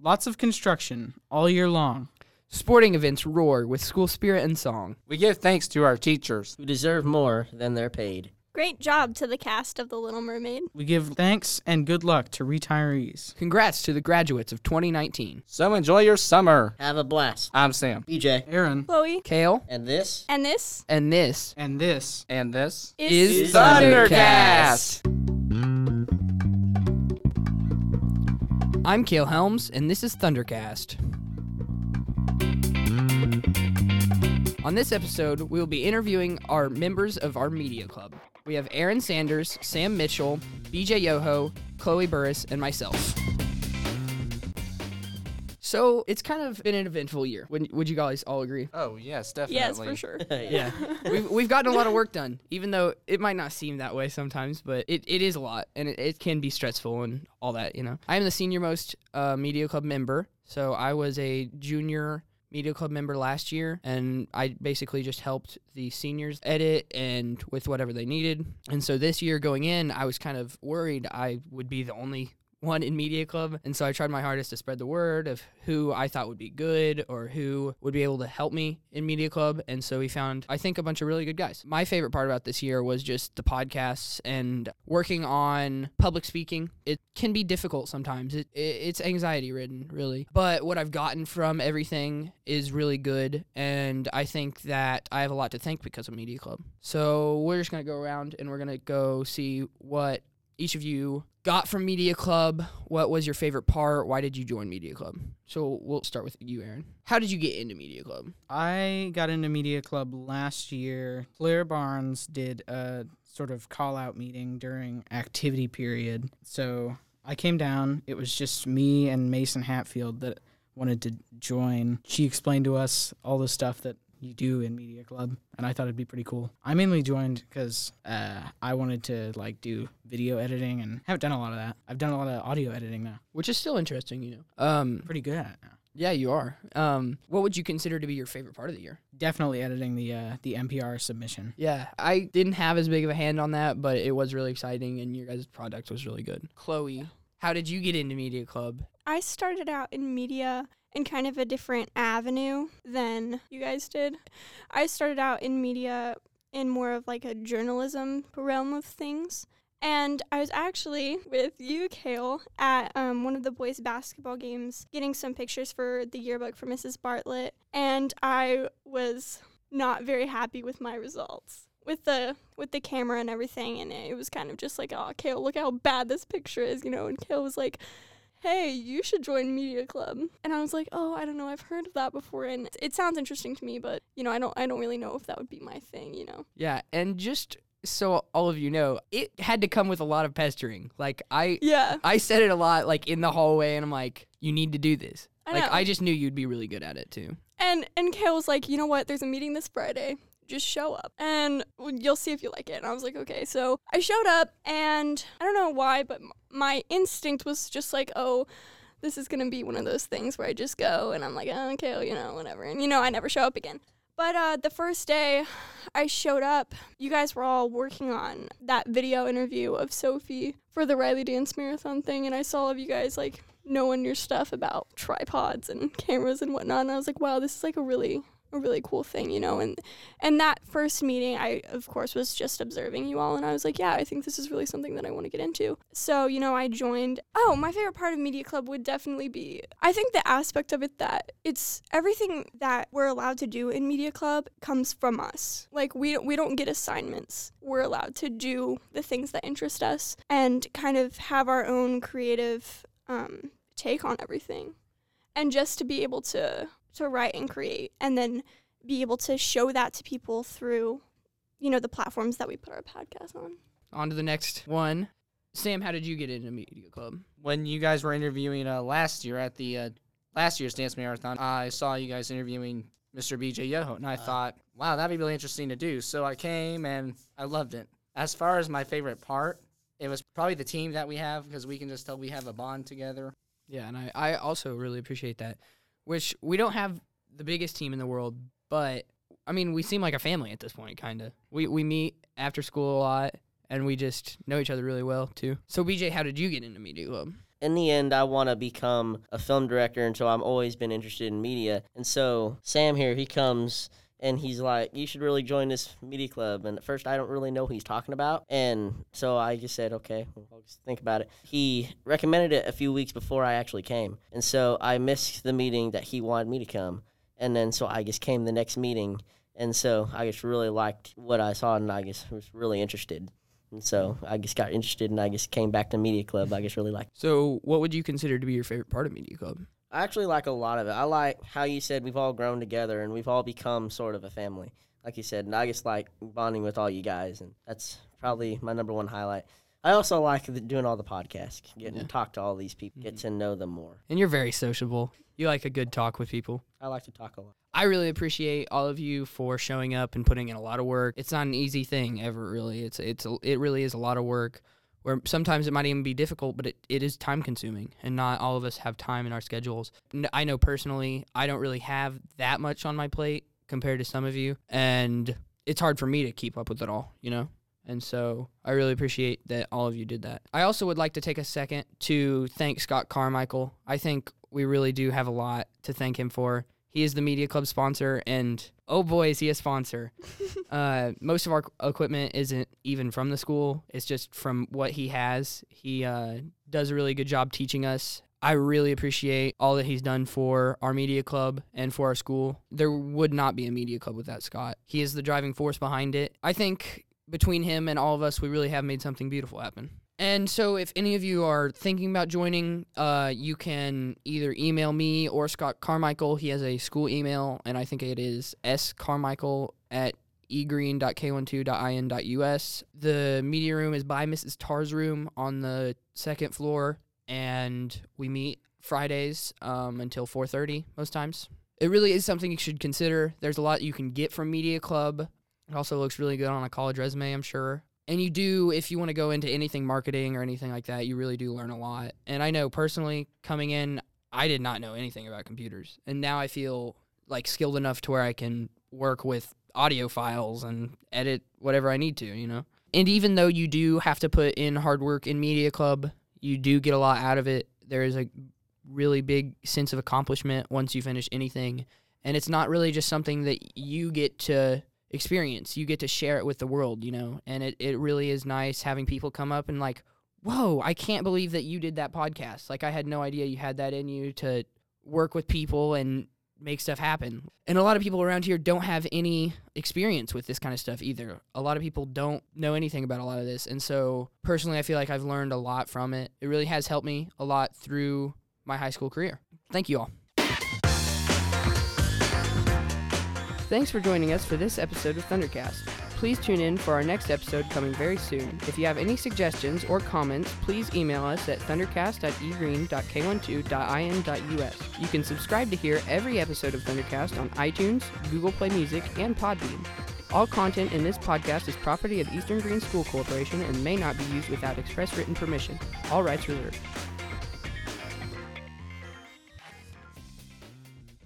Lots of construction all year long. Sporting events roar with school spirit and song. We give thanks to our teachers. Who deserve more than they're paid. Great job to the cast of The Little Mermaid. We give thanks and good luck to retirees. Congrats to the graduates of 2019. So enjoy your summer. Have a blast. I'm Sam. BJ. Aaron. Chloe. Kale, And this? And this and this And this. And this is, is Thundercast. I'm Kale Helms, and this is Thundercast. On this episode, we will be interviewing our members of our media club. We have Aaron Sanders, Sam Mitchell, BJ Yoho, Chloe Burris, and myself. So it's kind of been an eventful year. Would, would you guys all agree? Oh yes, definitely. Yes, for sure. yeah. we've, we've gotten a lot of work done, even though it might not seem that way sometimes, but it, it is a lot and it, it can be stressful and all that, you know. I am the senior most uh, media club member, so I was a junior media club member last year and I basically just helped the seniors edit and with whatever they needed. And so this year going in, I was kind of worried I would be the only one in media club and so i tried my hardest to spread the word of who i thought would be good or who would be able to help me in media club and so we found i think a bunch of really good guys. My favorite part about this year was just the podcasts and working on public speaking. It can be difficult sometimes. It, it it's anxiety ridden really. But what i've gotten from everything is really good and i think that i have a lot to thank because of media club. So we're just going to go around and we're going to go see what each of you got from Media Club. What was your favorite part? Why did you join Media Club? So we'll start with you, Aaron. How did you get into Media Club? I got into Media Club last year. Claire Barnes did a sort of call out meeting during activity period. So I came down. It was just me and Mason Hatfield that wanted to join. She explained to us all the stuff that you do in Media Club, and I thought it'd be pretty cool. I mainly joined because uh, I wanted to like do video editing, and haven't done a lot of that. I've done a lot of audio editing now. Which is still interesting, you know. Um, Pretty good at it now. yeah, you are. Um, what would you consider to be your favorite part of the year? Definitely editing the uh, the NPR submission. Yeah, I didn't have as big of a hand on that, but it was really exciting, and your guys' product was really good. Chloe, how did you get into Media Club? I started out in media in kind of a different avenue than you guys did. I started out in media in more of like a journalism realm of things. And I was actually with you, Kale, at um, one of the boys' basketball games, getting some pictures for the yearbook for Mrs. Bartlett. And I was not very happy with my results with the with the camera and everything. And it was kind of just like, oh, Kale, look how bad this picture is, you know. And Kale was like, hey, you should join Media Club. And I was like, oh, I don't know, I've heard of that before, and it sounds interesting to me, but you know, I don't, I don't really know if that would be my thing, you know. Yeah, and just so all of you know, it had to come with a lot of pestering. Like I, Yeah, I said it a lot, like in the hallway, and I'm like, you need to do this. I like know. I just knew you'd be really good at it too. and and Kale was like, you know what? There's a meeting this Friday. Just show up, and you'll see if you like it. And I was like, okay. So I showed up, and I don't know why, but my instinct was just like, oh. This is gonna be one of those things where I just go and I'm like, oh, okay, you know, whatever. And you know, I never show up again. But uh, the first day I showed up, you guys were all working on that video interview of Sophie for the Riley Dance Marathon thing, and I saw all of you guys like knowing your stuff about tripods and cameras and whatnot, and I was like, wow, this is like a really a really cool thing, you know. And and that first meeting, I of course was just observing you all, and I was like, yeah, I think this is really something that I want to get into. So you know, I joined. Oh, my favorite part of Media Club would definitely be, I think the aspect of it that it's everything that we're allowed to do in Media Club comes from us. Like we we don't get assignments. We're allowed to do the things that interest us and kind of have our own creative um, take on everything, and just to be able to to write and create and then be able to show that to people through you know the platforms that we put our podcast on On to the next one. Sam, how did you get into Media Club? When you guys were interviewing uh, last year at the uh, last year's dance marathon, I saw you guys interviewing Mr. BJ Yoho, and I thought, wow, that'd be really interesting to do. So I came and I loved it. As far as my favorite part, it was probably the team that we have because we can just tell we have a bond together. Yeah, and I, I also really appreciate that. Which we don't have the biggest team in the world, but I mean, we seem like a family at this point, kind of. We we meet after school a lot, and we just know each other really well too. So, BJ, how did you get into Media Club? in the end, I want to become a film director, and so I've always been interested in media. And so Sam here, he comes and he's like, "You should really join this media club." And at first, I don't really know who he's talking about, and so I just said, "Okay, I'll just think about it." He recommended it a few weeks before I actually came, and so I missed the meeting that he wanted me to come, and then so I just came the next meeting, and so I just really liked what I saw, and I just was really interested. And so I just got interested, and I just came back to media club. I just really liked. So, what would you consider to be your favorite part of media club? I actually like a lot of it. I like how you said we've all grown together and we've all become sort of a family, like you said. And I just like bonding with all you guys, and that's probably my number one highlight. I also like the, doing all the podcasts, getting Yeah. to talk to all these people, get mm-hmm. to know them more. And you're very sociable. You like a good talk with people. I like to talk a lot. I really appreciate all of you for showing up and putting in a lot of work. It's not an easy thing ever, really. It's it's a, it really is a lot of work. Where sometimes it might even be difficult, but it, it is time consuming, and not all of us have time in our schedules. I know personally, I don't really have that much on my plate compared to some of you, and it's hard for me to keep up with it all, you know. And so I really appreciate that all of you did that. I also would like to take a second to thank Scott Carmichael. I think we really do have a lot to thank him for. He is the media club sponsor, and oh boy, is he a sponsor. uh, most of our equipment isn't even from the school, it's just from what he has. He uh, does a really good job teaching us. I really appreciate all that he's done for our media club and for our school. There would not be a media club without Scott. He is the driving force behind it. I think between him and all of us, we really have made something beautiful happen. And so, if any of you are thinking about joining, uh, you can either email me or Scott Carmichael. He has a school email, and I think it is scarmichael at egreen.k12.in.us. The media room is by Mrs. Tar's room on the second floor, and we meet Fridays um, until 4:30 most times. It really is something you should consider. There's a lot you can get from Media Club. It also looks really good on a college resume, I'm sure. And you do, if you want to go into anything marketing or anything like that, you really do learn a lot. And I know personally, coming in, I did not know anything about computers. And now I feel like skilled enough to where I can work with audio files and edit whatever I need to, you know? And even though you do have to put in hard work in Media Club, you do get a lot out of it. There is a really big sense of accomplishment once you finish anything. And it's not really just something that you get to experience. You get to share it with the world, you know? And it, it really is nice having people come up and like, whoa, I can't believe that you did that podcast. Like, I had no idea you had that in you to work with people and make stuff happen. And a lot of people around here don't have any experience with this kind of stuff either. A lot of people don't know anything about a lot of this. And so, personally, I feel like I've learned a lot from it. It really has helped me a lot through my high school career. Thank you all. Thanks for joining us for this episode of Thundercast. Please tune in for our next episode coming very soon. If you have any suggestions or comments, please email us at thundercast at egreen.k12.in.us. You can subscribe to hear every episode of Thundercast on iTunes, Google Play Music, and Podbean. All content in this podcast is property of Eastern Greene School Corporation and may not be used without express written permission. All rights reserved.